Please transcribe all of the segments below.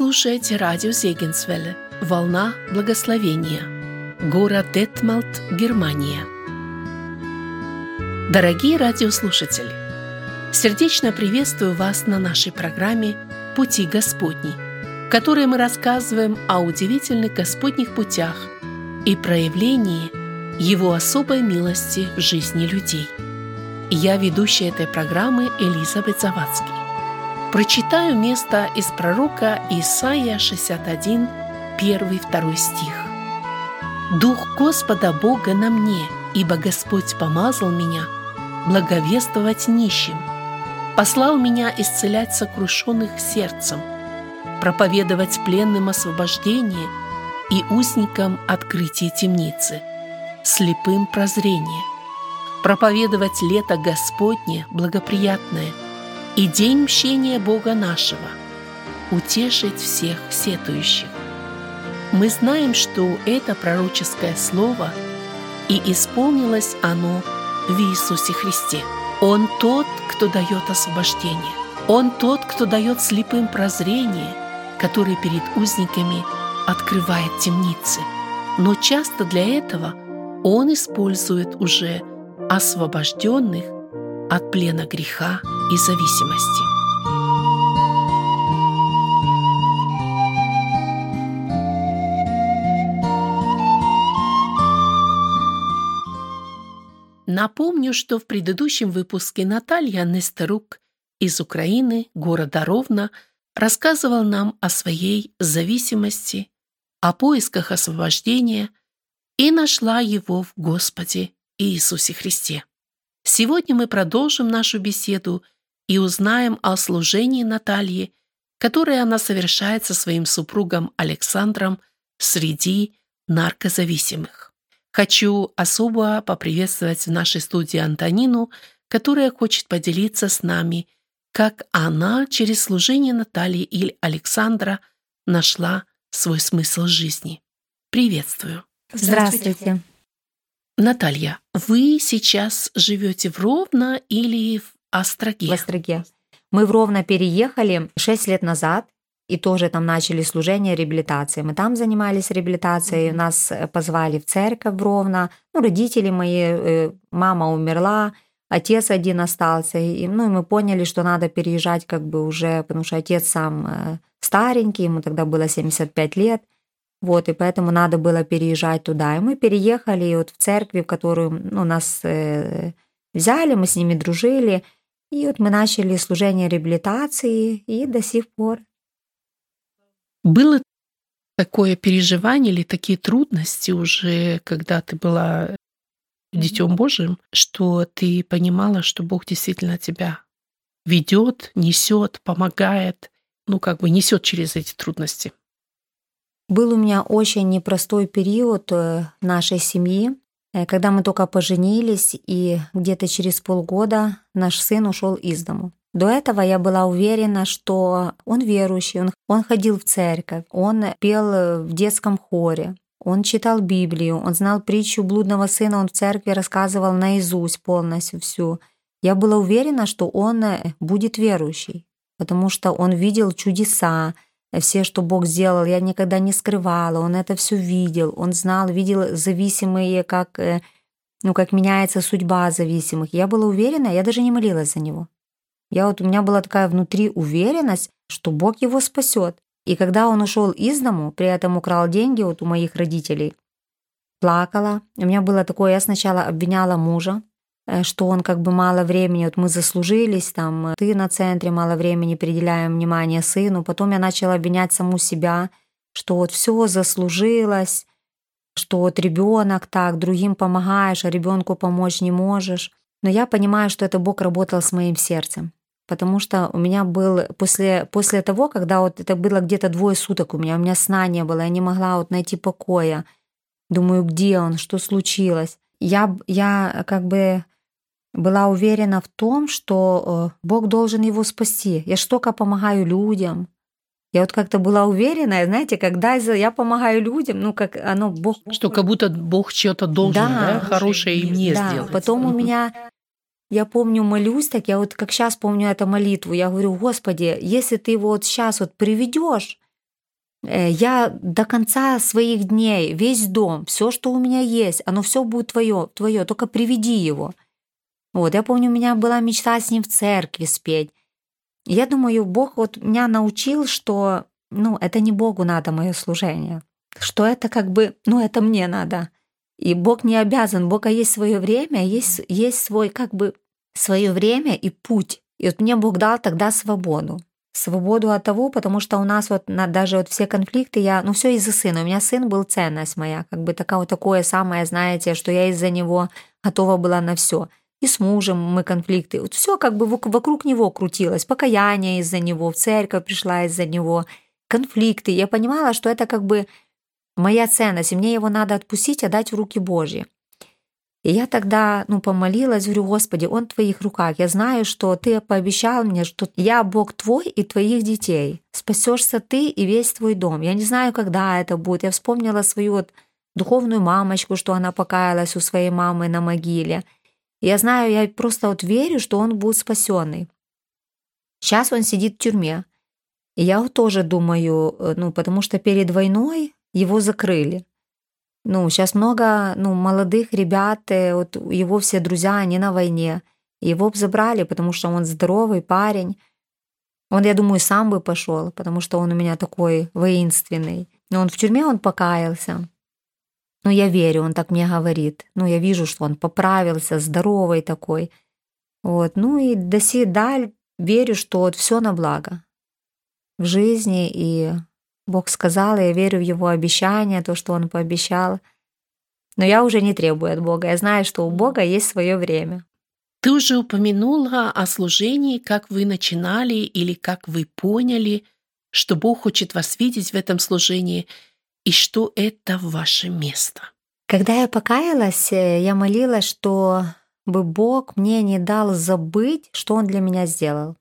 слушаете радио Зегенсвелле «Волна благословения». Город Детмалт, Германия. Дорогие радиослушатели! Сердечно приветствую вас на нашей программе «Пути Господни», в которой мы рассказываем о удивительных Господних путях и проявлении Его особой милости в жизни людей. Я ведущая этой программы Элизабет Завадский. Прочитаю место из пророка Исаия 61, 1-2 стих. «Дух Господа Бога на мне, ибо Господь помазал меня благовествовать нищим, послал меня исцелять сокрушенных сердцем, проповедовать пленным освобождение и узникам открытие темницы, слепым прозрение, проповедовать лето Господне благоприятное – и день мщения Бога нашего, утешить всех сетующих. Мы знаем, что это пророческое слово, и исполнилось оно в Иисусе Христе. Он тот, кто дает освобождение. Он тот, кто дает слепым прозрение, который перед узниками открывает темницы. Но часто для этого он использует уже освобожденных от плена греха и зависимости. Напомню, что в предыдущем выпуске Наталья Нестерук из Украины, города Ровно, рассказывал нам о своей зависимости, о поисках освобождения и нашла его в Господе Иисусе Христе. Сегодня мы продолжим нашу беседу и узнаем о служении Натальи, которое она совершает со своим супругом Александром среди наркозависимых. Хочу особо поприветствовать в нашей студии Антонину, которая хочет поделиться с нами, как она через служение Натальи или Александра нашла свой смысл жизни. Приветствую. Здравствуйте. Наталья, вы сейчас живете в Ровно или в Остроге? В Остроге. Мы в Ровно переехали 6 лет назад, и тоже там начали служение реабилитации. Мы там занимались реабилитацией, нас э, позвали в церковь в Ровно. Ну, родители мои, э, мама умерла, отец один остался. И, ну, и мы поняли, что надо переезжать как бы уже, потому что отец сам э, старенький, ему тогда было 75 лет – вот, и поэтому надо было переезжать туда. И мы переехали и вот в церкви, в которую ну, нас э, взяли, мы с ними дружили. И вот мы начали служение реабилитации и до сих пор. Было такое переживание или такие трудности уже, когда ты была Детем Божьим, что ты понимала, что Бог действительно тебя ведет, несет, помогает, ну как бы несет через эти трудности. Был у меня очень непростой период э, нашей семьи, э, когда мы только поженились, и где-то через полгода наш сын ушел из дому. До этого я была уверена, что он верующий, он, он ходил в церковь, он пел в детском хоре, он читал Библию, он знал притчу блудного сына, он в церкви рассказывал наизусть полностью всю. Я была уверена, что он э, будет верующий, потому что он видел чудеса, все, что Бог сделал, я никогда не скрывала, Он это все видел, Он знал, видел зависимые, как, э, ну, как меняется судьба зависимых. Я была уверена, я даже не молилась за него. Я вот, у меня была такая внутри уверенность, что Бог его спасет. И когда он ушел из дому, при этом украл деньги вот у моих родителей, плакала. У меня было такое, я сначала обвиняла мужа, что он как бы мало времени, вот мы заслужились, там, э, ты на центре мало времени, определяем внимание сыну. Потом я начала обвинять саму себя, что вот все заслужилось, что вот ребенок так, другим помогаешь, а ребенку помочь не можешь. Но я понимаю, что это Бог работал с моим сердцем. Потому что у меня был после, после того, когда вот это было где-то двое суток у меня, у меня сна не было, я не могла вот найти покоя. Думаю, где он, что случилось. Я, я как бы была уверена в том, что э, Бог должен его спасти. Я ж только помогаю людям. Я вот как-то была уверена, знаете, когда я помогаю людям, ну как оно Бог... Что как будто Бог что-то должен, да, да хорошее и мне да. сделать. Потом у меня я помню, молюсь так, я вот как сейчас помню эту молитву, я говорю, Господи, если ты его вот сейчас вот приведешь, э, я до конца своих дней, весь дом, все, что у меня есть, оно все будет твое, твое, только приведи его. Вот, я помню, у меня была мечта с ним в церкви спеть. Я думаю, Бог вот меня научил, что, ну, это не Богу надо мое служение, что это как бы, ну, это мне надо. И Бог не обязан, Бога есть свое время, есть, есть свой как бы свое время и путь. И вот мне Бог дал тогда свободу. Свободу от того, потому что у нас вот на, даже вот все конфликты, я, ну все из-за сына. У меня сын был ценность моя, как бы такая, вот такое самое, знаете, что я из-за него готова была на все. И с мужем мы конфликты. Вот все как бы вокруг него крутилось. Покаяние из-за него, в церковь пришла из-за него, конфликты. Я понимала, что это как бы моя ценность, и мне его надо отпустить, отдать в руки Божьи. И я тогда, ну, помолилась, говорю, Господи, Он в Твоих руках. Я знаю, что Ты пообещал мне, что я Бог Твой и Твоих детей. Спасешься Ты и весь Твой дом. Я не знаю, когда это будет. Я вспомнила свою вот духовную мамочку, что она покаялась у своей мамы на могиле. Я знаю, я просто вот верю, что он будет спасенный. Сейчас он сидит в тюрьме. Я вот тоже думаю, э, ну, потому что перед войной его закрыли. Ну, сейчас много ну, молодых ребят, э, вот его все друзья, они на войне. Его забрали, потому что он здоровый парень. Он, я думаю, сам бы пошел, потому что он у меня такой воинственный. Но он в тюрьме, он покаялся. Ну, я верю, он так мне говорит. Ну, я вижу, что он поправился, здоровый такой. Вот, ну и до сих даль верю, что вот все на благо в жизни и Бог сказал, я верю в Его обещание, то, что Он пообещал. Но я уже не требую от Бога. Я знаю, что у Бога есть свое время. Ты уже упомянула о служении, как вы начинали или как вы поняли, что Бог хочет вас видеть в этом служении и что это ваше место. Когда я покаялась, э, я молилась, что бы Бог мне не дал забыть, что Он для меня сделал.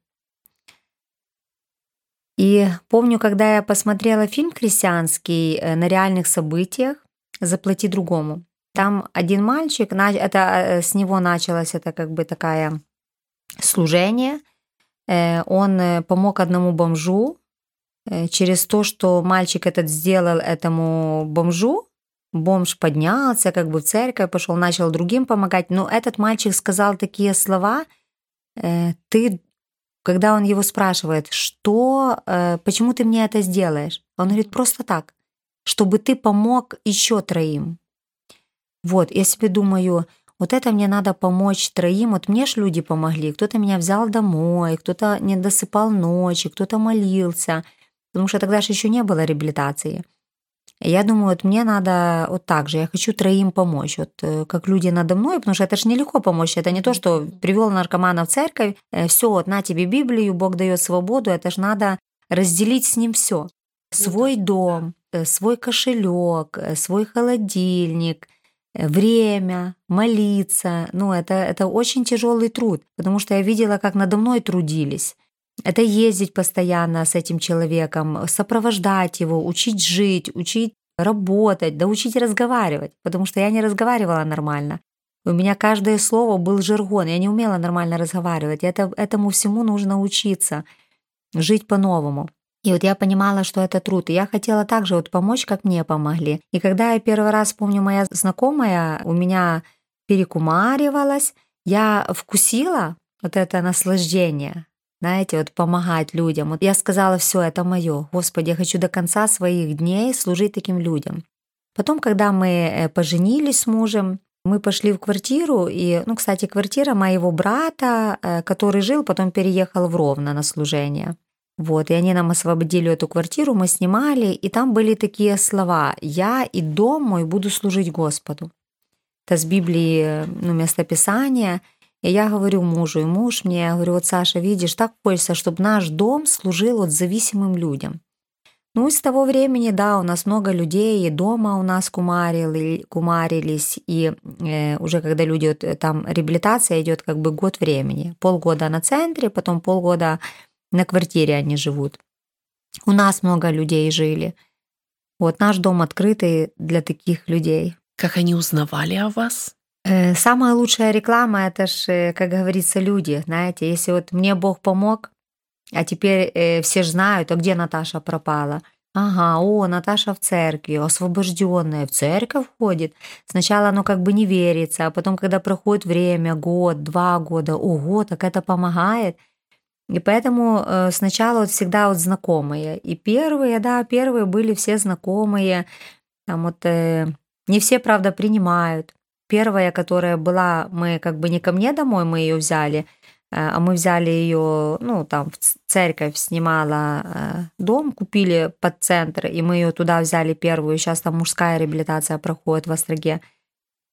И помню, когда я посмотрела фильм христианский э, на реальных событиях «Заплати другому». Там один мальчик, это э, с него началось это как бы такое служение. Он помог одному бомжу. Через то, что мальчик этот сделал этому бомжу, бомж поднялся, как бы в церковь пошел, начал другим помогать. Но этот мальчик сказал такие слова, ты когда он его спрашивает, что, э, почему ты мне это сделаешь, он говорит просто так, чтобы ты помог еще троим. Вот, я себе думаю, вот это мне надо помочь троим, вот мне ж люди помогли, кто-то меня взял домой, кто-то не досыпал ночи, кто-то молился, потому что тогда же еще не было реабилитации. Я думаю, вот мне надо вот так же, я хочу троим помочь, вот э, как люди надо мной, потому что это же нелегко помочь, это не то, что привел наркомана в церковь, э, все, вот на тебе Библию, Бог дает свободу, это же надо разделить с ним все. Ну свой дом, э, свой кошелек, свой холодильник, время, молиться. Ну, это, это очень тяжелый труд, потому что я видела, как надо мной трудились. Это ездить постоянно с этим человеком, сопровождать его, учить жить, учить работать, да учить разговаривать, потому что я не разговаривала нормально. У меня каждое слово был жаргон, я не умела нормально разговаривать. Это, этому всему нужно учиться, жить по-новому. И вот я понимала, что это труд. И я хотела также вот помочь, как мне помогли. И когда я первый раз, помню, моя знакомая у меня перекумаривалась, я вкусила вот это наслаждение, знаете, вот помогать людям. Вот я сказала, все, это мое. Господи, я хочу до конца своих дней служить таким людям. Потом, когда мы э, поженились с мужем, мы пошли в квартиру, и, ну, кстати, квартира моего брата, э, который жил, потом переехал в Ровно на служение. Вот, и они нам освободили эту квартиру, мы снимали, и там были такие слова «Я и дом мой буду служить Господу». Это с Библии, э, ну, местописание – и я говорю мужу, и муж мне, я говорю, вот, Саша, видишь, так хочется, чтобы наш дом служил вот зависимым людям. Ну, и с того времени, да, у нас много людей, и дома у нас кумарили, кумарились, и э, уже когда люди, вот, э, там реабилитация идет как бы год времени. Полгода на центре, потом полгода на квартире они живут. У нас много людей жили. Вот наш дом открытый для таких людей. Как они узнавали о вас? Э, самая лучшая реклама это ж, как говорится, люди. Знаете, если вот мне Бог помог, а теперь э, все же знают, а где Наташа пропала. Ага, о, Наташа в церкви, освобожденная, в церковь ходит. Сначала оно как бы не верится, а потом, когда проходит время, год, два года, ого, так это помогает. И поэтому э, сначала вот всегда вот знакомые. И первые, да, первые были все знакомые. Там вот э, не все, правда, принимают. Первая, которая была, мы как бы не ко мне домой, мы ее взяли – Э, а мы взяли ее, ну, там, в церковь снимала э, дом, купили под центр, и мы ее туда взяли первую. Сейчас там мужская реабилитация проходит в Остроге.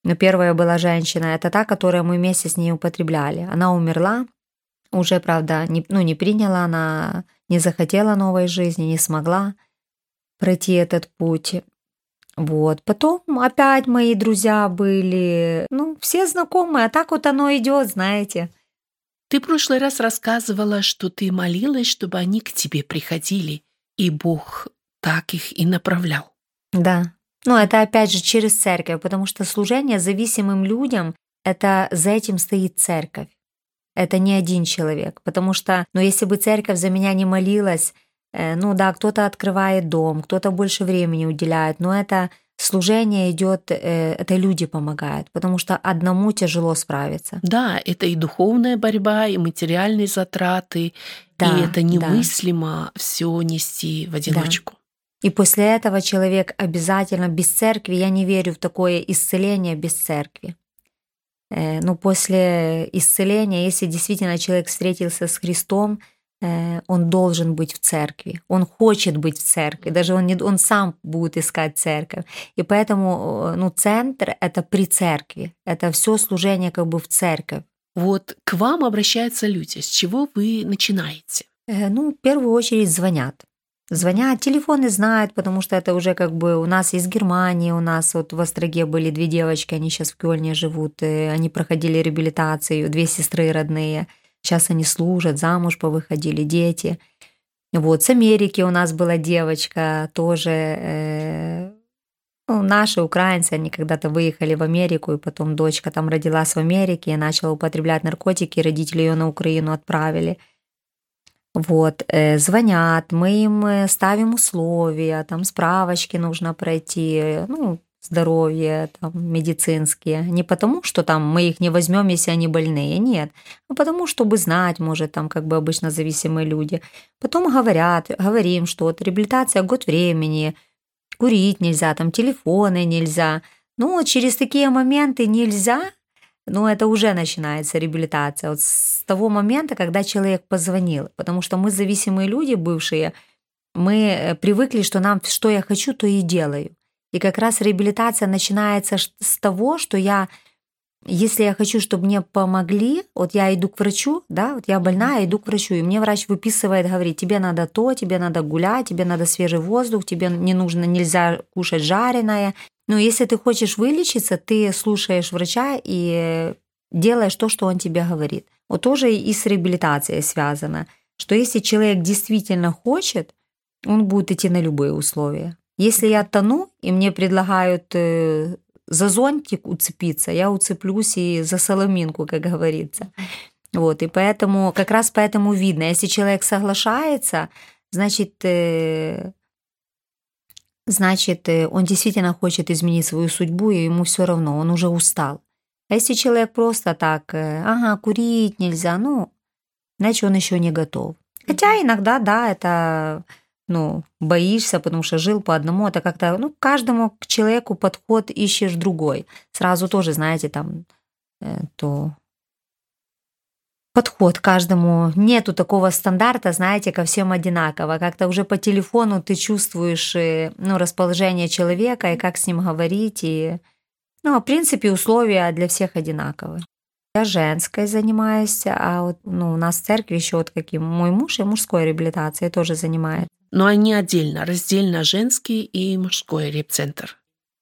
Но первая была женщина, это та, которую мы вместе с ней употребляли. Она умерла, уже, правда, не, ну, не приняла она, не захотела новой жизни, не смогла пройти этот путь. Вот. Потом опять мои друзья были, ну, все знакомые, а так вот оно идет, знаете. Ты в прошлый раз рассказывала, что ты молилась, чтобы они к тебе приходили, и Бог так их и направлял. Да. Ну, это опять же через церковь, потому что служение зависимым людям – это за этим стоит церковь. Это не один человек, потому что, ну, если бы церковь за меня не молилась, ну да, кто-то открывает дом, кто-то больше времени уделяет, но это служение идет, э, это люди помогают, потому что одному тяжело справиться. Да, это и духовная борьба, и материальные затраты, да, и это немыслимо да. все нести в одиночку. Да. И после этого человек обязательно без церкви, я не верю в такое исцеление без церкви. Э, но после исцеления, если действительно человек встретился с Христом, Э, он должен быть в церкви, он хочет быть в церкви, даже он, не, он сам будет искать церковь. И поэтому ну, центр — это при церкви, это все служение как бы в церковь. Вот к вам обращаются люди, с чего вы начинаете? Э, ну, в первую очередь звонят. Звонят, телефоны знают, потому что это уже как бы у нас из Германии, у нас вот в Остроге были две девочки, они сейчас в Кёльне живут, они проходили реабилитацию, две сестры родные – Сейчас они служат, замуж повыходили, дети. Вот, с Америки у нас была девочка, тоже э, ну, наши украинцы, они когда-то выехали в Америку, и потом дочка там родилась в Америке и начала употреблять наркотики, и родители ее на Украину отправили. Вот, э, звонят, мы им э, ставим условия, там справочки нужно пройти, ну, здоровье, там, медицинские. Не потому, что там мы их не возьмем, если они больные, нет. А потому, чтобы знать, может, там как бы обычно зависимые люди. Потом говорят, говорим что-то, реабилитация год времени, курить нельзя, там телефоны нельзя. Ну, через такие моменты нельзя, но это уже начинается реабилитация. Вот с того момента, когда человек позвонил. Потому что мы зависимые люди бывшие, мы э, привыкли, что нам, что я хочу, то и делаю. И как раз реабилитация начинается с того, что я, если я хочу, чтобы мне помогли, вот я иду к врачу, да, вот я больная, иду к врачу, и мне врач выписывает, говорит, тебе надо то, тебе надо гулять, тебе надо свежий воздух, тебе не нужно, нельзя кушать жареное. Но если ты хочешь вылечиться, ты слушаешь врача и делаешь то, что он тебе говорит. Вот тоже и с реабилитацией связано, что если человек действительно хочет, он будет идти на любые условия. Если я тону, и мне предлагают э, за зонтик уцепиться, я уцеплюсь и за соломинку, как говорится. Вот, и поэтому, как раз поэтому видно, если человек соглашается, значит, э, значит, э, он действительно хочет изменить свою судьбу, и ему все равно, он уже устал. А если человек просто так, ага, курить нельзя, ну, значит, он еще не готов. Хотя иногда, да, это ну, боишься, потому что жил по одному, это как-то, ну, каждому к человеку подход ищешь другой. Сразу тоже, знаете, там, э, то подход каждому. Нету такого стандарта, знаете, ко всем одинаково. Как-то уже по телефону ты чувствуешь э, ну, расположение человека и как с ним говорить. И, ну, в принципе, условия для всех одинаковые. Я женской занимаюсь, а вот ну, у нас в церкви еще вот каким мой муж и мужской реабилитацией тоже занимается. Но они отдельно, раздельно женский и мужской репцентр.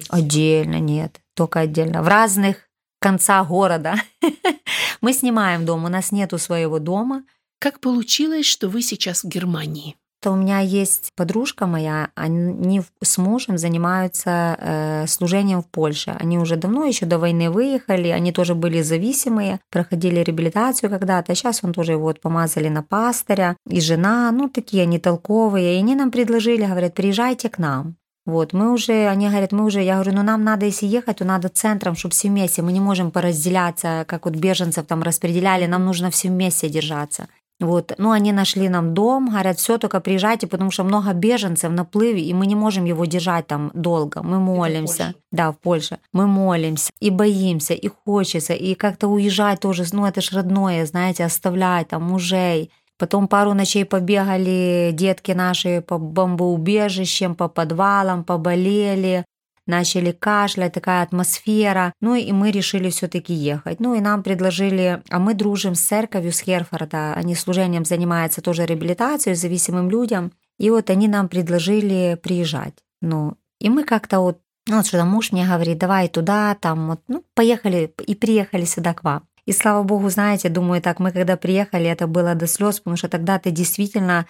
Отдельно нет, только отдельно. В разных концах города. Мы снимаем дом, у нас нету своего дома. Как получилось, что вы сейчас в Германии? Что у меня есть подружка моя, они с мужем занимаются э, служением в Польше. Они уже давно, еще до войны выехали, они тоже были зависимые, проходили реабилитацию когда-то. Сейчас он тоже вот помазали на пастыря. И жена, ну такие они толковые. И они нам предложили, говорят, приезжайте к нам. Вот, мы уже, они говорят, мы уже, я говорю, ну нам надо, если ехать, то надо центром, чтобы все вместе, мы не можем поразделяться, как вот беженцев там распределяли, нам нужно все вместе держаться. Вот, ну они нашли нам дом, говорят, все, только приезжайте, потому что много беженцев на плыве, и мы не можем его держать там долго. Мы молимся. В да, в Польше. Мы молимся и боимся, и хочется, и как-то уезжать тоже, ну это ж родное, знаете, оставлять там мужей. Потом пару ночей побегали детки наши по бомбоубежищам, по подвалам, поболели начали кашлять, такая атмосфера. Ну и мы решили все-таки ехать. Ну и нам предложили, а мы дружим с церковью, с Херфорда, они служением занимаются тоже реабилитацией зависимым людям. И вот они нам предложили приезжать. Ну, и мы как-то вот, ну вот что-то муж мне говорит, давай туда, там вот, ну, поехали и приехали сюда к вам. И слава богу, знаете, думаю, так, мы когда приехали, это было до слез, потому что тогда ты действительно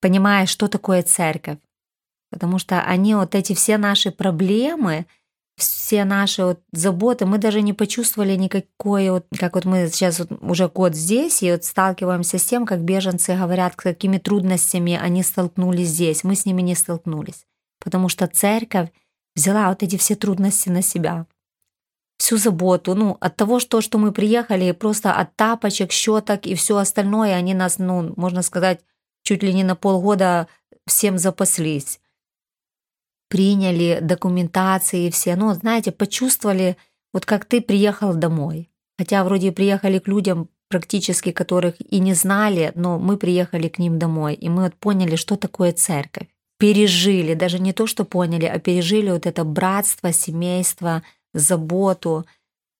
понимаешь, что такое церковь. Потому что они вот эти все наши проблемы, все наши вот заботы, мы даже не почувствовали никакой, вот, как вот мы сейчас вот уже год здесь, и вот сталкиваемся с тем, как беженцы говорят, какими трудностями они столкнулись здесь. Мы с ними не столкнулись. Потому что церковь взяла вот эти все трудности на себя. Всю заботу, ну, от того, что, что мы приехали, просто от тапочек, щеток и все остальное, они нас, ну, можно сказать, чуть ли не на полгода всем запаслись приняли документации все, ну, знаете, почувствовали, вот как ты приехал домой. Хотя вроде приехали к людям практически, которых и не знали, но мы приехали к ним домой, и мы вот поняли, что такое церковь. Пережили, даже не то, что поняли, а пережили вот это братство, семейство, заботу.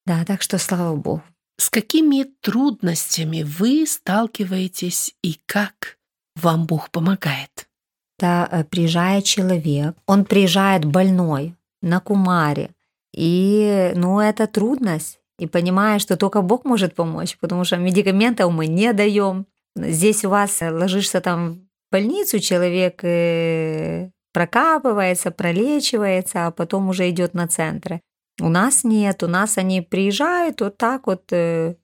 Да, так что слава Богу. С какими трудностями вы сталкиваетесь и как вам Бог помогает? Это э, приезжает человек, он приезжает больной на Кумаре, и, ну, это трудность. И понимая, что только Бог может помочь, потому что медикаментов мы не даем. Здесь у вас ложишься там в больницу, человек э, прокапывается, пролечивается, а потом уже идет на центры. У нас нет, у нас они приезжают вот так вот. Э,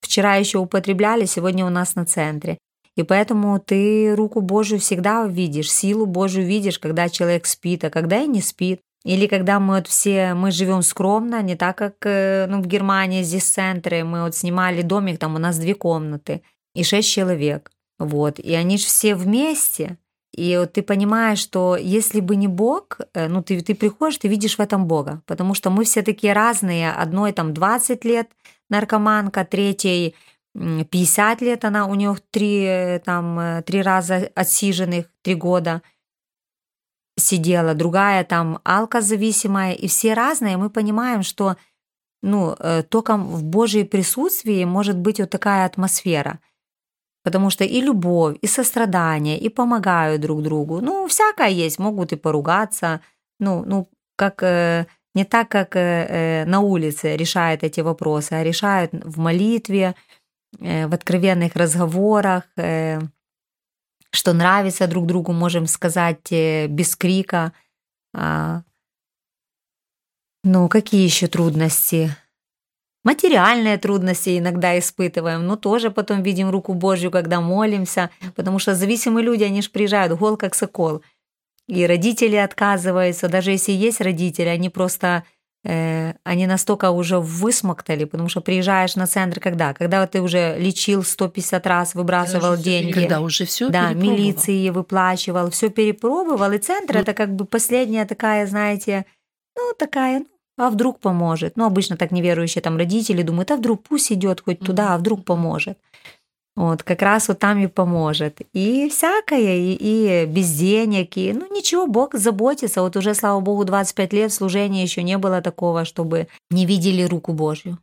вчера еще употребляли, сегодня у нас на центре. И поэтому ты руку Божию всегда видишь, силу Божию видишь, когда человек спит, а когда и не спит. Или когда мы вот все, мы живем скромно, не так, как э, ну, в Германии, здесь центры, мы вот снимали домик, там у нас две комнаты и шесть человек. Вот, и они же все вместе. И вот ты понимаешь, что если бы не Бог, э, ну ты, ты приходишь, ты видишь в этом Бога, потому что мы все такие разные. Одной там 20 лет наркоманка, третьей 50 лет она, у нее три, там, э, три раза отсиженных, три года сидела, другая там алкозависимая, и все разные, мы понимаем, что ну, э, только в Божьей присутствии может быть вот такая атмосфера. Потому что и любовь, и сострадание, и помогают друг другу. Ну, всякое есть, могут и поругаться. Ну, ну как, э, не так, как на улице решают эти вопросы, а решают в молитве, Э, в откровенных разговорах, что нравится друг другу, можем сказать без крика. А, ну, какие еще трудности? Материальные трудности иногда испытываем, но тоже потом видим руку Божью, когда молимся, потому что зависимые люди, они же приезжают гол как сокол. И родители отказываются, даже если есть родители, они просто они настолько уже высмоктали, потому что приезжаешь на центр когда? Когда ты уже лечил 150 раз, выбрасывал Даже деньги. Когда уже все Да, милиции выплачивал, все перепробовал. И центр ну, это как бы последняя такая, знаете, ну такая, ну, а вдруг поможет. Ну, обычно так неверующие там родители думают, а вдруг пусть идет хоть туда, а вдруг поможет. Вот, как раз вот там и поможет. И всякое, и, и без денег, и, ну ничего, Бог заботится. Вот уже, слава Богу, 25 лет служения еще не было такого, чтобы не видели руку Божью.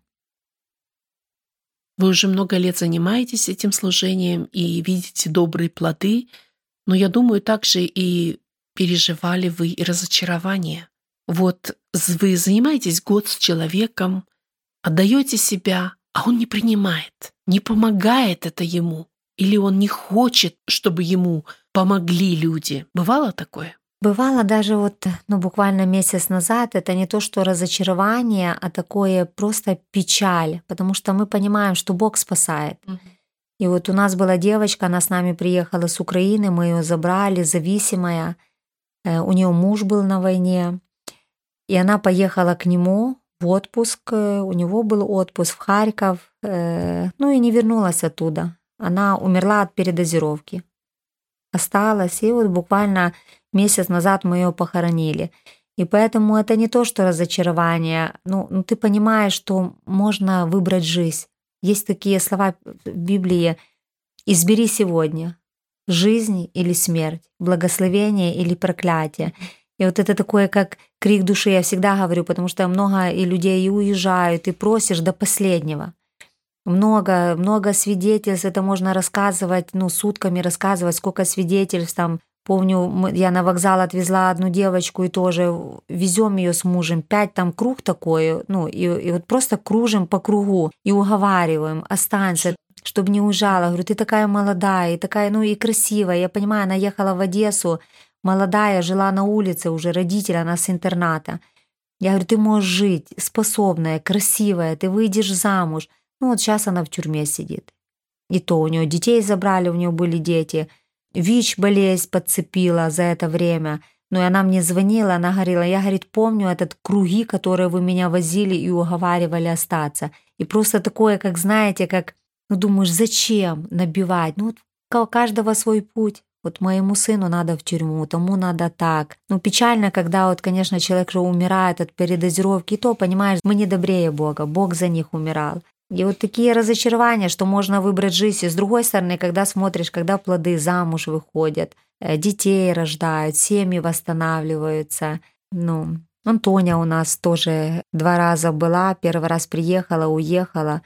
Вы уже много лет занимаетесь этим служением и видите добрые плоды, но я думаю, также и переживали вы и разочарование. Вот вы занимаетесь год с человеком, отдаете себя, а он не принимает, не помогает это ему, или он не хочет, чтобы ему помогли люди. Бывало такое? Бывало даже вот, ну, буквально месяц назад, это не то, что разочарование, а такое просто печаль, потому что мы понимаем, что Бог спасает. И вот у нас была девочка, она с нами приехала с Украины, мы ее забрали, зависимая. Э, у нее муж был на войне, и она поехала к нему отпуск. Э, у него был отпуск в Харьков, э, ну и не вернулась оттуда. Она умерла от передозировки. Осталась, и вот буквально Месяц назад мы ее похоронили. И поэтому это не то, что разочарование. Ну, ну ты понимаешь, что можно выбрать жизнь. Есть такие слова в Библии «избери сегодня» жизнь или смерть, благословение или проклятие. И вот это такое, как крик души, я всегда говорю, потому что много и людей и уезжают, и просишь до последнего. Много, много свидетельств, это можно рассказывать, ну, сутками рассказывать, сколько свидетельств там Помню, я на вокзал отвезла одну девочку и тоже везем ее с мужем. Пять там круг такой, ну, и, и вот просто кружим по кругу и уговариваем, останься, чтобы не уезжала. Говорю, ты такая молодая и такая, ну, и красивая. Я понимаю, она ехала в Одессу, молодая, жила на улице уже, родитель, она с интерната. Я говорю, ты можешь жить, способная, красивая, ты выйдешь замуж. Ну, вот сейчас она в тюрьме сидит. И то у нее детей забрали, у нее были дети – ВИЧ болезнь подцепила за это время. Но и она мне звонила, она говорила, я, говорит, помню этот круги, которые вы меня возили и уговаривали остаться. И просто такое, как знаете, как, ну думаешь, зачем набивать? Ну вот у каждого свой путь. Вот моему сыну надо в тюрьму, тому надо так. Ну, печально, когда вот, конечно, человек же умирает от передозировки, и то, понимаешь, мы не добрее Бога, Бог за них умирал. И вот такие разочарования, что можно выбрать жизнь. И с другой стороны, когда смотришь, когда плоды замуж выходят, э, детей рождают, семьи восстанавливаются. Ну, Антоня у нас тоже два раза была, первый раз приехала, уехала,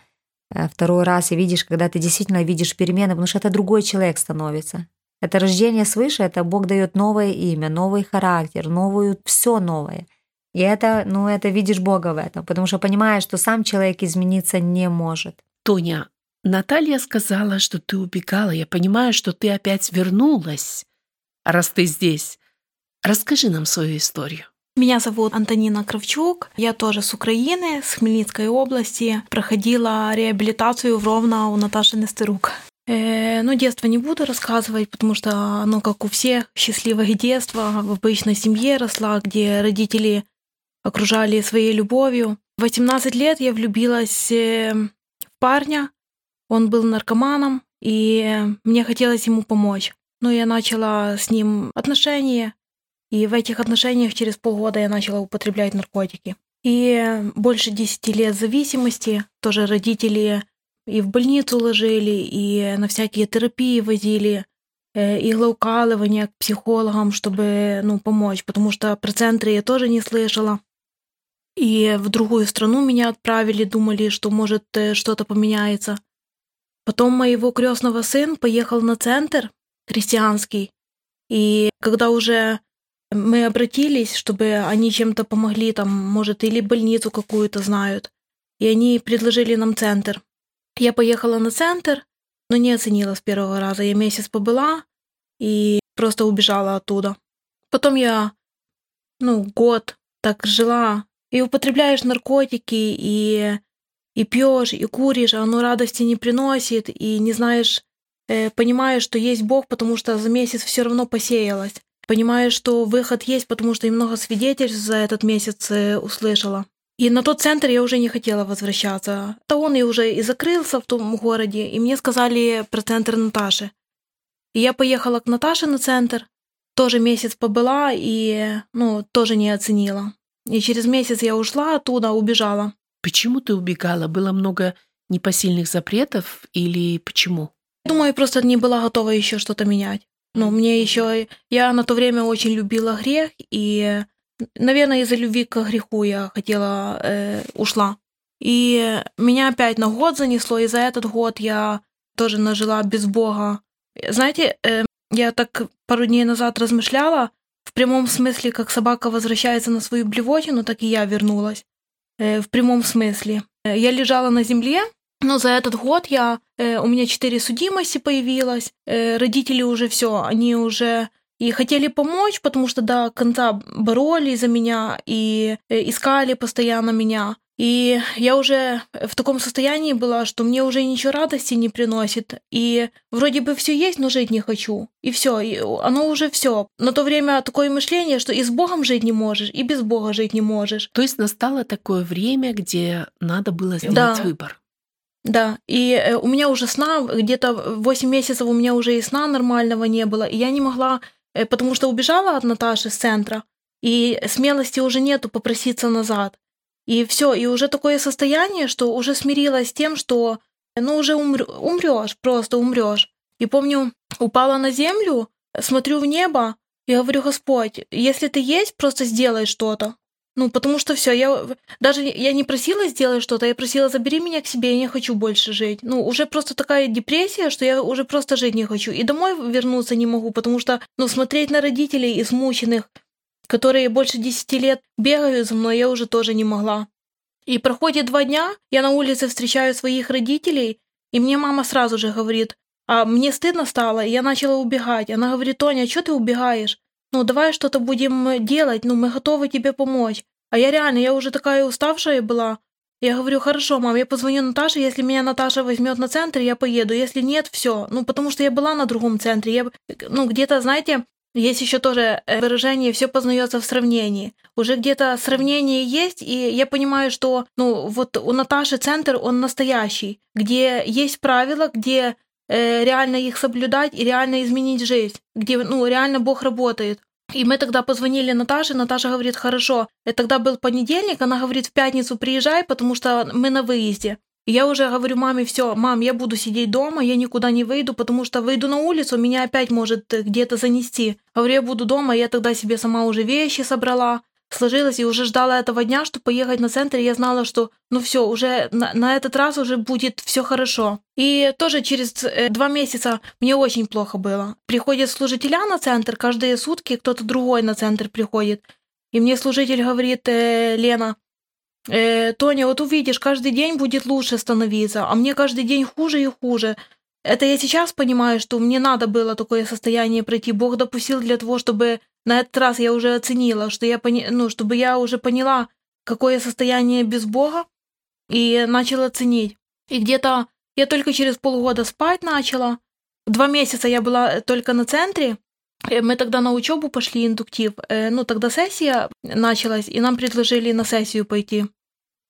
э, второй раз и видишь, когда ты действительно видишь перемены, потому что это другой человек становится. Это рождение свыше, это Бог дает новое имя, новый характер, новую, все новое – и это, ну, это видишь Бога в этом, потому что понимаешь, что сам человек измениться не может. Тоня, Наталья сказала, что ты убегала. Я понимаю, что ты опять вернулась, раз ты здесь. Расскажи нам свою историю. Меня зовут Антонина Кравчук. Я тоже с Украины, с Хмельницкой области. Проходила реабилитацию в Ровно у Наташи Нестерук. Э, ну, детство не буду рассказывать, потому что оно, как у всех, счастливое детство. В обычной семье росла, где родители окружали своей любовью. В 18 лет я влюбилась э, в парня. Он был наркоманом, и мне хотелось ему помочь. Но я начала с ним отношения, и в этих отношениях через полгода я начала употреблять наркотики. И больше 10 лет зависимости. Тоже родители и в больницу ложили, и на всякие терапии возили, э, иглоукалывания к психологам, чтобы ну, помочь, потому что про центры я тоже не слышала. И в другую страну меня отправили, думали, что может э, что-то поменяется. Потом моего крестного сын поехал на центр христианский. И когда уже мы обратились, чтобы они чем-то помогли, там, может, или больницу какую-то знают, и они предложили нам центр. Я поехала на центр, но не оценила с первого раза. Я месяц побыла и просто убежала оттуда. Потом я, ну, год так жила и употребляешь наркотики, и, и пьешь, и куришь, а оно радости не приносит, и не знаешь, э, понимаешь, что есть Бог, потому что за месяц все равно посеялось. Понимаешь, что выход есть, потому что и много свидетельств за этот месяц э, услышала. И на тот центр я уже не хотела возвращаться. То он и уже и закрылся в том городе, и мне сказали про центр Наташи. И я поехала к Наташе на центр, тоже месяц побыла и, ну, тоже не оценила. И через месяц я ушла оттуда, убежала. Почему ты убегала? Было много непосильных запретов или почему? Думаю, просто не была готова еще что-то менять. Но мне еще... Я на то время очень любила грех, и, наверное, из-за любви к греху я хотела... Э, ушла. И меня опять на год занесло, и за этот год я тоже нажила без Бога. Знаете, э, я так пару дней назад размышляла, в прямом смысле, как собака возвращается на свою блевотину, так и я вернулась. Э, в прямом смысле. Э, я лежала на земле, Но за этот год я, э, у меня четыре судимости появилось, э, родители уже все, они уже и хотели помочь, потому что до конца боролись за меня и э, искали постоянно меня. И я уже в таком состоянии была, что мне уже ничего радости не приносит. И вроде бы все есть, но жить не хочу. И все, и оно уже все. На то время такое мышление, что и с Богом жить не можешь, и без Бога жить не можешь. То есть настало такое время, где надо было сделать Да. выбор. Да, и э, у меня уже сна, где-то 8 месяцев у меня уже и сна нормального не было, и я не могла, потому что убежала от Наташи с центра, и смелости уже нету попроситься назад. И все, и уже такое состояние, что уже смирилась с тем, что ну уже умрешь, просто умрешь. И помню, упала на землю, смотрю в небо и говорю, Господь, если ты есть, просто сделай что-то. Ну, потому что все, я даже я не просила сделать что-то, я просила забери меня к себе, я не хочу больше жить. Ну, уже просто такая депрессия, что я уже просто жить не хочу. И домой вернуться не могу, потому что, ну, смотреть на родителей измученных, которые больше десяти лет бегают за мной, я уже тоже не могла. И проходит два дня, я на улице встречаю своих родителей, и мне мама сразу же говорит, а мне стыдно стало, и я начала убегать. Она говорит, Тоня, а что ты убегаешь? Ну давай что-то будем делать, ну мы готовы тебе помочь. А я реально, я уже такая уставшая была. Я говорю, хорошо, мам, я позвоню Наташе, если меня Наташа возьмет на центр, я поеду. Если нет, все. Ну, потому что я была на другом центре. Я, ну, где-то, знаете, есть еще тоже э, выражение «все познается в сравнении». Уже где-то сравнение есть, и я понимаю, что ну, вот у Наташи центр, он настоящий, где есть правила, где э, реально их соблюдать и реально изменить жизнь, где ну, реально Бог работает. И мы тогда позвонили Наташе, Наташа говорит, хорошо. И тогда был понедельник, она говорит, в пятницу приезжай, потому что мы на выезде. И я уже говорю маме, все, мам, я буду сидеть дома, я никуда не выйду, потому что выйду на улицу, меня опять может где-то занести. Говорю, я буду дома, я тогда себе сама уже вещи собрала, сложилось и уже ждала этого дня, чтобы поехать на центр, и я знала, что ну все, уже на, на этот раз уже будет все хорошо. И тоже через э, два месяца мне очень плохо было. Приходят служителя на центр, каждые сутки кто-то другой на центр приходит. И мне служитель говорит, э, Лена, э, Тоня, вот увидишь, каждый день будет лучше становиться, а мне каждый день хуже и хуже. Это я сейчас понимаю, что мне надо было такое состояние пройти. Бог допустил для того, чтобы на этот раз я уже оценила, что я пони... ну, чтобы я уже поняла, какое состояние без Бога, и начала ценить. И где-то я только через полгода спать начала. Два месяца я была только на центре. Э, мы тогда на учебу пошли индуктив. Э, ну, тогда сессия началась, и нам предложили на сессию пойти.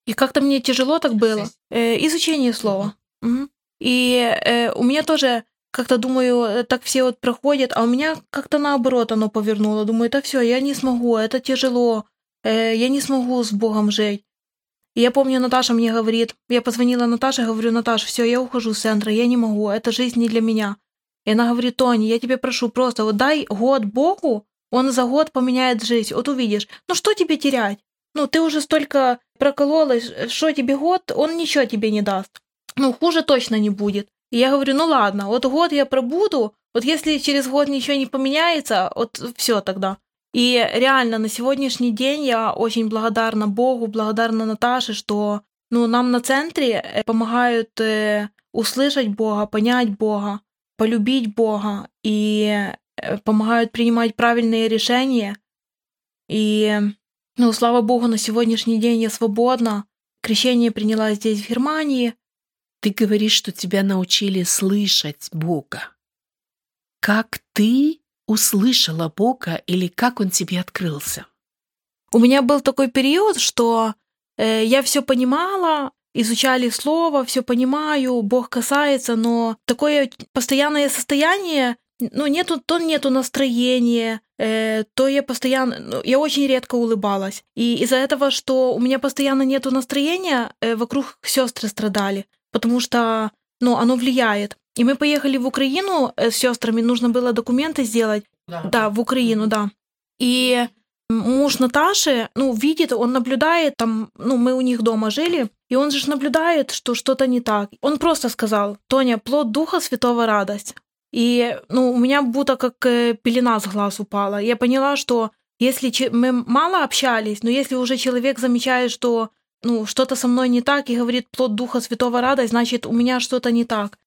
И как-то мне тяжело так было. Э, изучение слова. Угу. И у меня тоже как-то думаю, э, так все вот проходят, а у меня как-то наоборот оно повернуло. Думаю, это все, я не смогу, это тяжело, э, я не смогу с Богом жить. И я помню, Наташа мне говорит, я позвонила Наташе, говорю, Наташа, все, я ухожу с центра, я не могу, эта жизнь не для меня. И она говорит, Тони, я тебе прошу, просто вот дай год Богу, он за год поменяет жизнь, вот увидишь. Ну что тебе терять? Ну ты уже столько прокололась, что тебе год, он ничего тебе не даст. Ну хуже точно не будет. И я говорю, ну ладно, вот год я пробуду, вот если через год ничего не поменяется, вот все тогда. И реально на сегодняшний день я очень благодарна Богу, благодарна Наташе, что ну, нам на центре э, помогают э, услышать Бога, понять Бога, полюбить Бога и э, помогают принимать правильные решения. И, ну, слава Богу, на сегодняшний день я свободна. Крещение приняла здесь, в Германии. Ты говоришь, что тебя научили слышать Бога. Как ты услышала Бога или как Он тебе открылся? У меня был такой период, что э, я все понимала, изучали слово, все понимаю, Бог касается, но такое постоянное состояние, ну, нету, то нету настроения, э, то я постоянно, ну, я очень редко улыбалась. И из-за этого, что у меня постоянно нету настроения, э, вокруг сестры страдали потому что, ну, оно влияет. И мы поехали в Украину э, с сестрами, нужно было документы сделать. Да. да, в Украину, да. И муж Наташи, ну, видит, он наблюдает, там, ну, мы у них дома жили, и он же наблюдает, что что-то не так. Он просто сказал, Тоня, плод Духа Святого радость. И, ну, у меня будто как э, пелена с глаз упала. Я поняла, что если мы мало общались, но если уже человек замечает, что ну, что-то со мной не так, и говорит плод Духа Святого радость, значит, у меня что-то не так.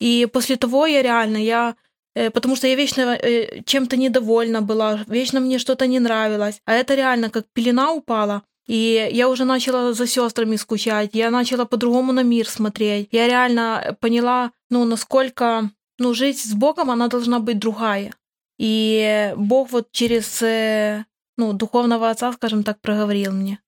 И после того я реально, я э, потому что я вечно э, чем-то недовольна была, вечно мне что-то не нравилось. А это реально как пелена упала. И я уже начала за сестрами скучать, я начала по-другому на мир смотреть. Я реально поняла, ну, насколько, ну, жизнь с Богом, она должна быть другая. И Бог вот через, э, ну, духовного отца, скажем так, проговорил мне.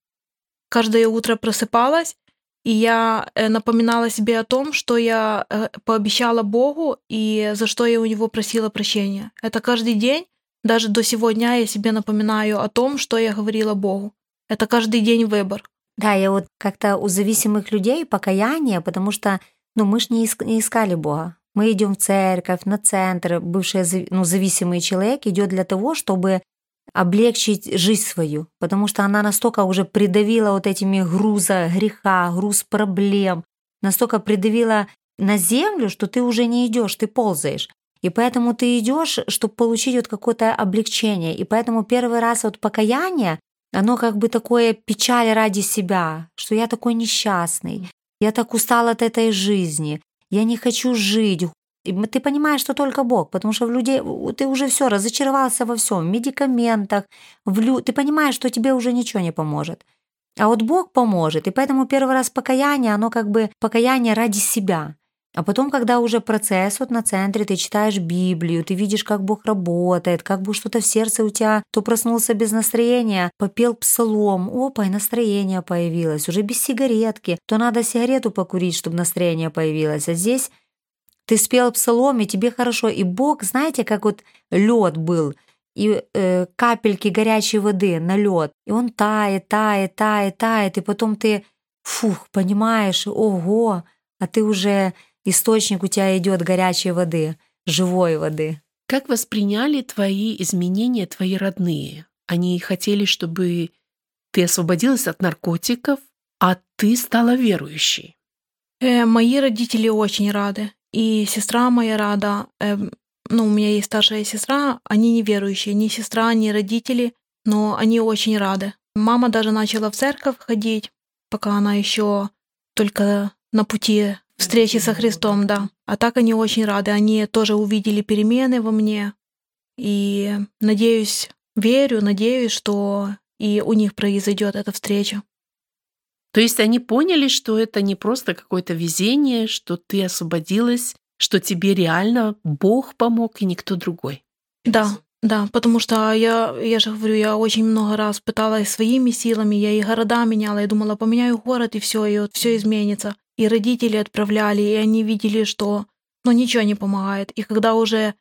Каждое утро просыпалась, и я э, напоминала себе о том, что я э, пообещала Богу и за что я у него просила прощения. Это каждый день, даже до сегодня я себе напоминаю о том, что я говорила Богу. Это каждый день выбор. Да, я вот как-то у зависимых людей покаяние, потому что ну, мы ж не, иск- не искали Бога. Мы идем в церковь, на центр, бывший ну, зависимый человек идет для того, чтобы облегчить жизнь свою, потому что она настолько уже придавила вот этими груза греха, груз проблем, настолько придавила на землю, что ты уже не идешь, ты ползаешь. И поэтому ты идешь, чтобы получить вот какое-то облегчение. И поэтому первый раз вот покаяние, оно как бы такое печаль ради себя, что я такой несчастный, я так устал от этой жизни, я не хочу жить, ты понимаешь, что только Бог, потому что в людей ты уже все разочаровался во всем, в медикаментах, в лю... ты понимаешь, что тебе уже ничего не поможет. А вот Бог поможет, и поэтому первый раз покаяние, оно как бы покаяние ради себя. А потом, когда уже процесс вот на центре, ты читаешь Библию, ты видишь, как Бог работает, как бы что-то в сердце у тебя, то проснулся без настроения, попел псалом, опа, и настроение появилось, уже без сигаретки, то надо сигарету покурить, чтобы настроение появилось, а здесь ты спел псалом, и тебе хорошо. И Бог, знаете, как вот лед был, и э, капельки горячей воды на лед. И он тает, тает, тает, тает. И потом ты, фух, понимаешь, ого, а ты уже источник у тебя идет горячей воды, живой воды. Как восприняли твои изменения твои родные? Они хотели, чтобы ты освободилась от наркотиков, а ты стала верующей. Э, мои родители очень рады. И сестра моя рада, э, ну, у меня есть старшая сестра, они неверующие, ни сестра, ни родители, но они очень рады. Мама даже начала в церковь ходить, пока она еще только на пути встречи со Христом, да. А так они очень рады, они тоже увидели перемены во мне. И надеюсь, верю, надеюсь, что и у них произойдет эта встреча. То есть они поняли, что это не просто какое-то везение, что ты освободилась, что тебе реально Бог помог и никто другой. Да, да, потому что я, я же говорю, я очень много раз пыталась своими силами, я и города меняла, я думала, поменяю город и все, и вот все изменится. И родители отправляли, и они видели, что ну, ничего не помогает. И когда уже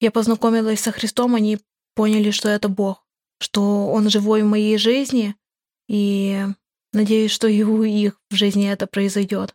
я познакомилась со Христом, они поняли, что это Бог, что Он живой в моей жизни, и Надеюсь, что и у их в жизни это произойдет.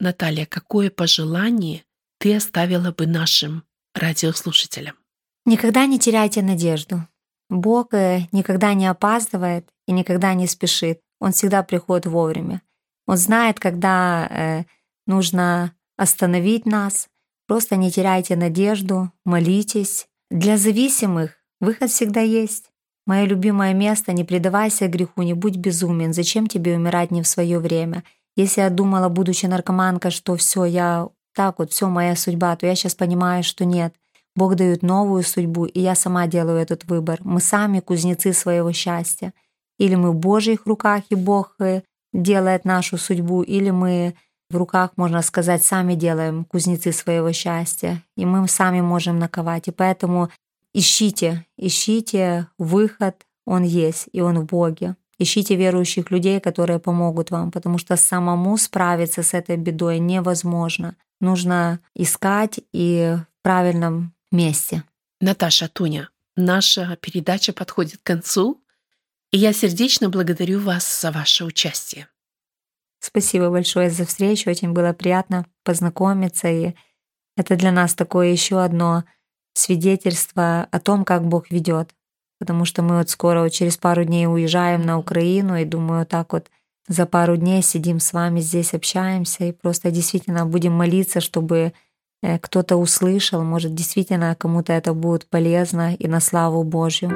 Наталья, какое пожелание ты оставила бы нашим радиослушателям? Никогда не теряйте надежду. Бог э, никогда не опаздывает и никогда не спешит. Он всегда приходит вовремя. Он знает, когда э, нужно остановить нас. Просто не теряйте надежду, молитесь. Для зависимых выход всегда есть. Мое любимое место, не предавайся греху, не будь безумен, зачем тебе умирать не в свое время? Если я думала, будучи наркоманкой, что все, я так вот, все моя судьба, то я сейчас понимаю, что нет. Бог дает новую судьбу, и я сама делаю этот выбор. Мы сами кузнецы своего счастья. Или мы в Божьих руках, и Бог э, делает нашу судьбу, или мы в руках, можно сказать, сами делаем кузнецы своего счастья, и мы сами можем наковать. И поэтому Ищите, ищите выход, он есть, и он в Боге. Ищите верующих людей, которые помогут вам, потому что самому справиться с этой бедой невозможно. Нужно искать и в правильном месте. Наташа, Туня, наша передача подходит к концу, и я сердечно благодарю вас за ваше участие. Спасибо большое за встречу, очень было приятно познакомиться, и это для нас такое еще одно свидетельство о том, как Бог ведет. Потому что мы вот скоро, вот через пару дней уезжаем на Украину, и думаю, так вот за пару дней сидим с вами здесь, общаемся, и просто действительно будем молиться, чтобы э, кто-то услышал, может, действительно кому-то это будет полезно и на славу Божью.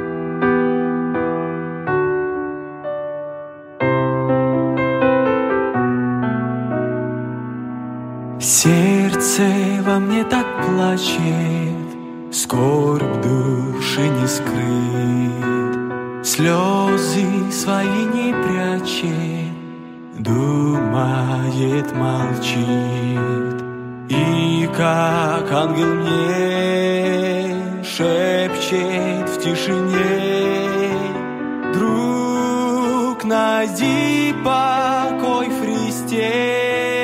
Сердце во мне так плачет, Скорбь души не скрыт, Слезы свои не прячет, Думает, молчит. И как ангел мне шепчет в тишине, Друг, найди покой в Христе.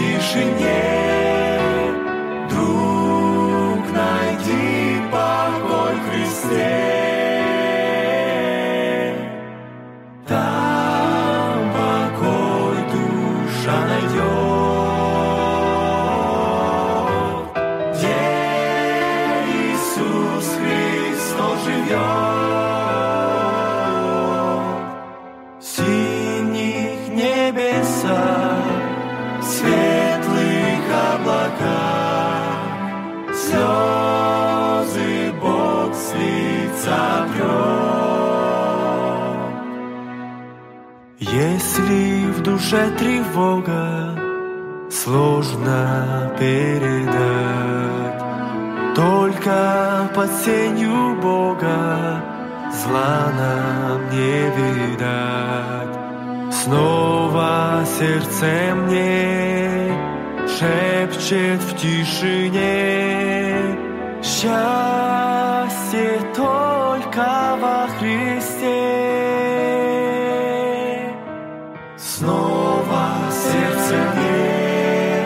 Тишине, душе тревога, сложно передать, только под сенью Бога зла нам не видать. Снова сердце мне шепчет в тишине Счастье сердце мне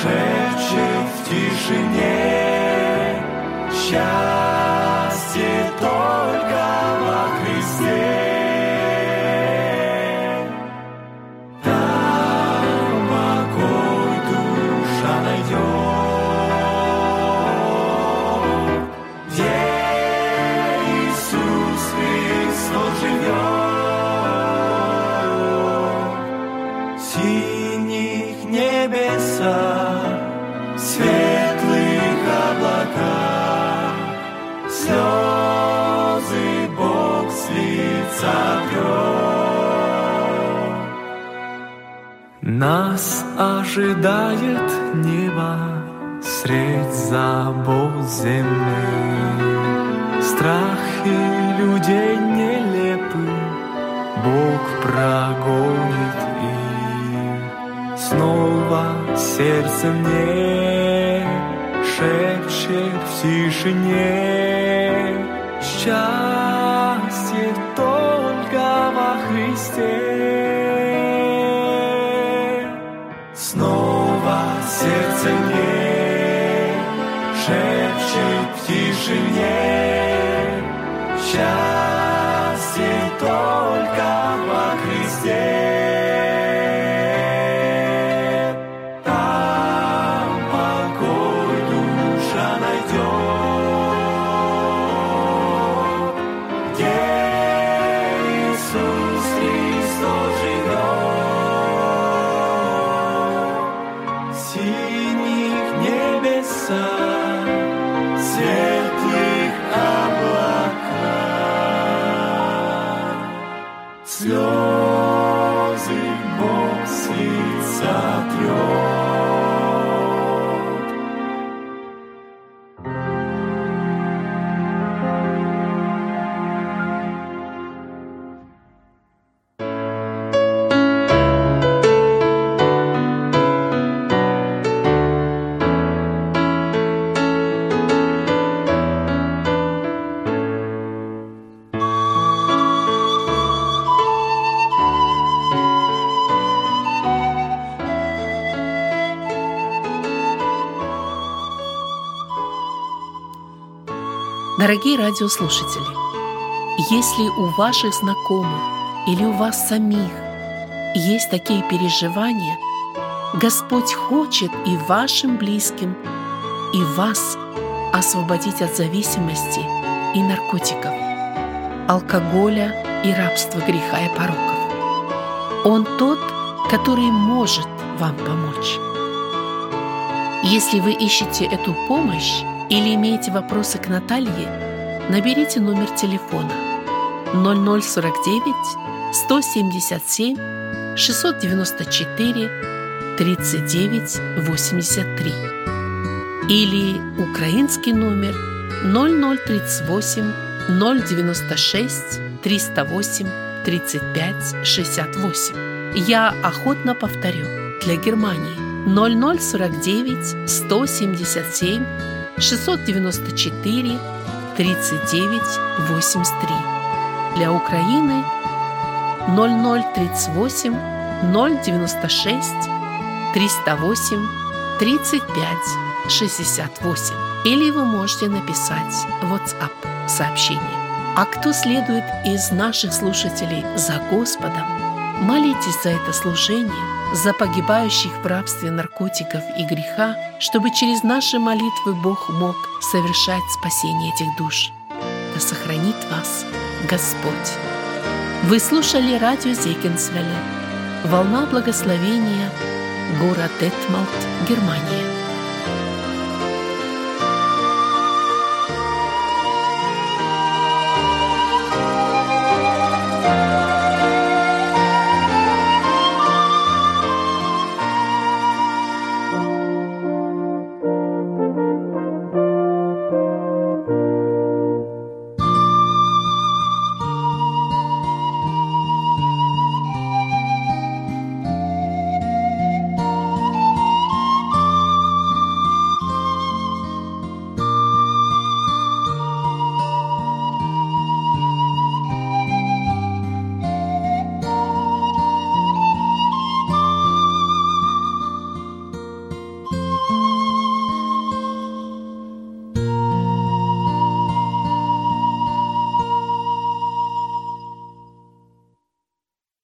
шепчет в тишине Счастье ожидает небо средь забот земных. Страхи людей нелепы, Бог прогонит их. Снова сердце мне шепчет в тишине Счастье только во Христе. Снова сердце мне шепчет в тишине. Счастье Дорогие радиослушатели, если у ваших знакомых или у вас самих есть такие переживания, Господь хочет и вашим близким, и вас освободить от зависимости и наркотиков, алкоголя и рабства греха и пороков. Он тот, который может вам помочь. Если вы ищете эту помощь или имеете вопросы к Наталье, наберите номер телефона 0049 177 694 39 83 или украинский номер 0038 096 308 35 68. Я охотно повторю. Для Германии 0049 177 694 39 83. Для Украины 0038 096 308 35 68. Или вы можете написать WhatsApp сообщение. А кто следует из наших слушателей за Господом, молитесь за это служение, за погибающих в рабстве наркотиков и греха, чтобы через наши молитвы Бог мог совершать спасение этих душ. Да сохранит вас Господь. Вы слушали радио Зейкинсвелле «Волна благословения», город Детмалт, Германия.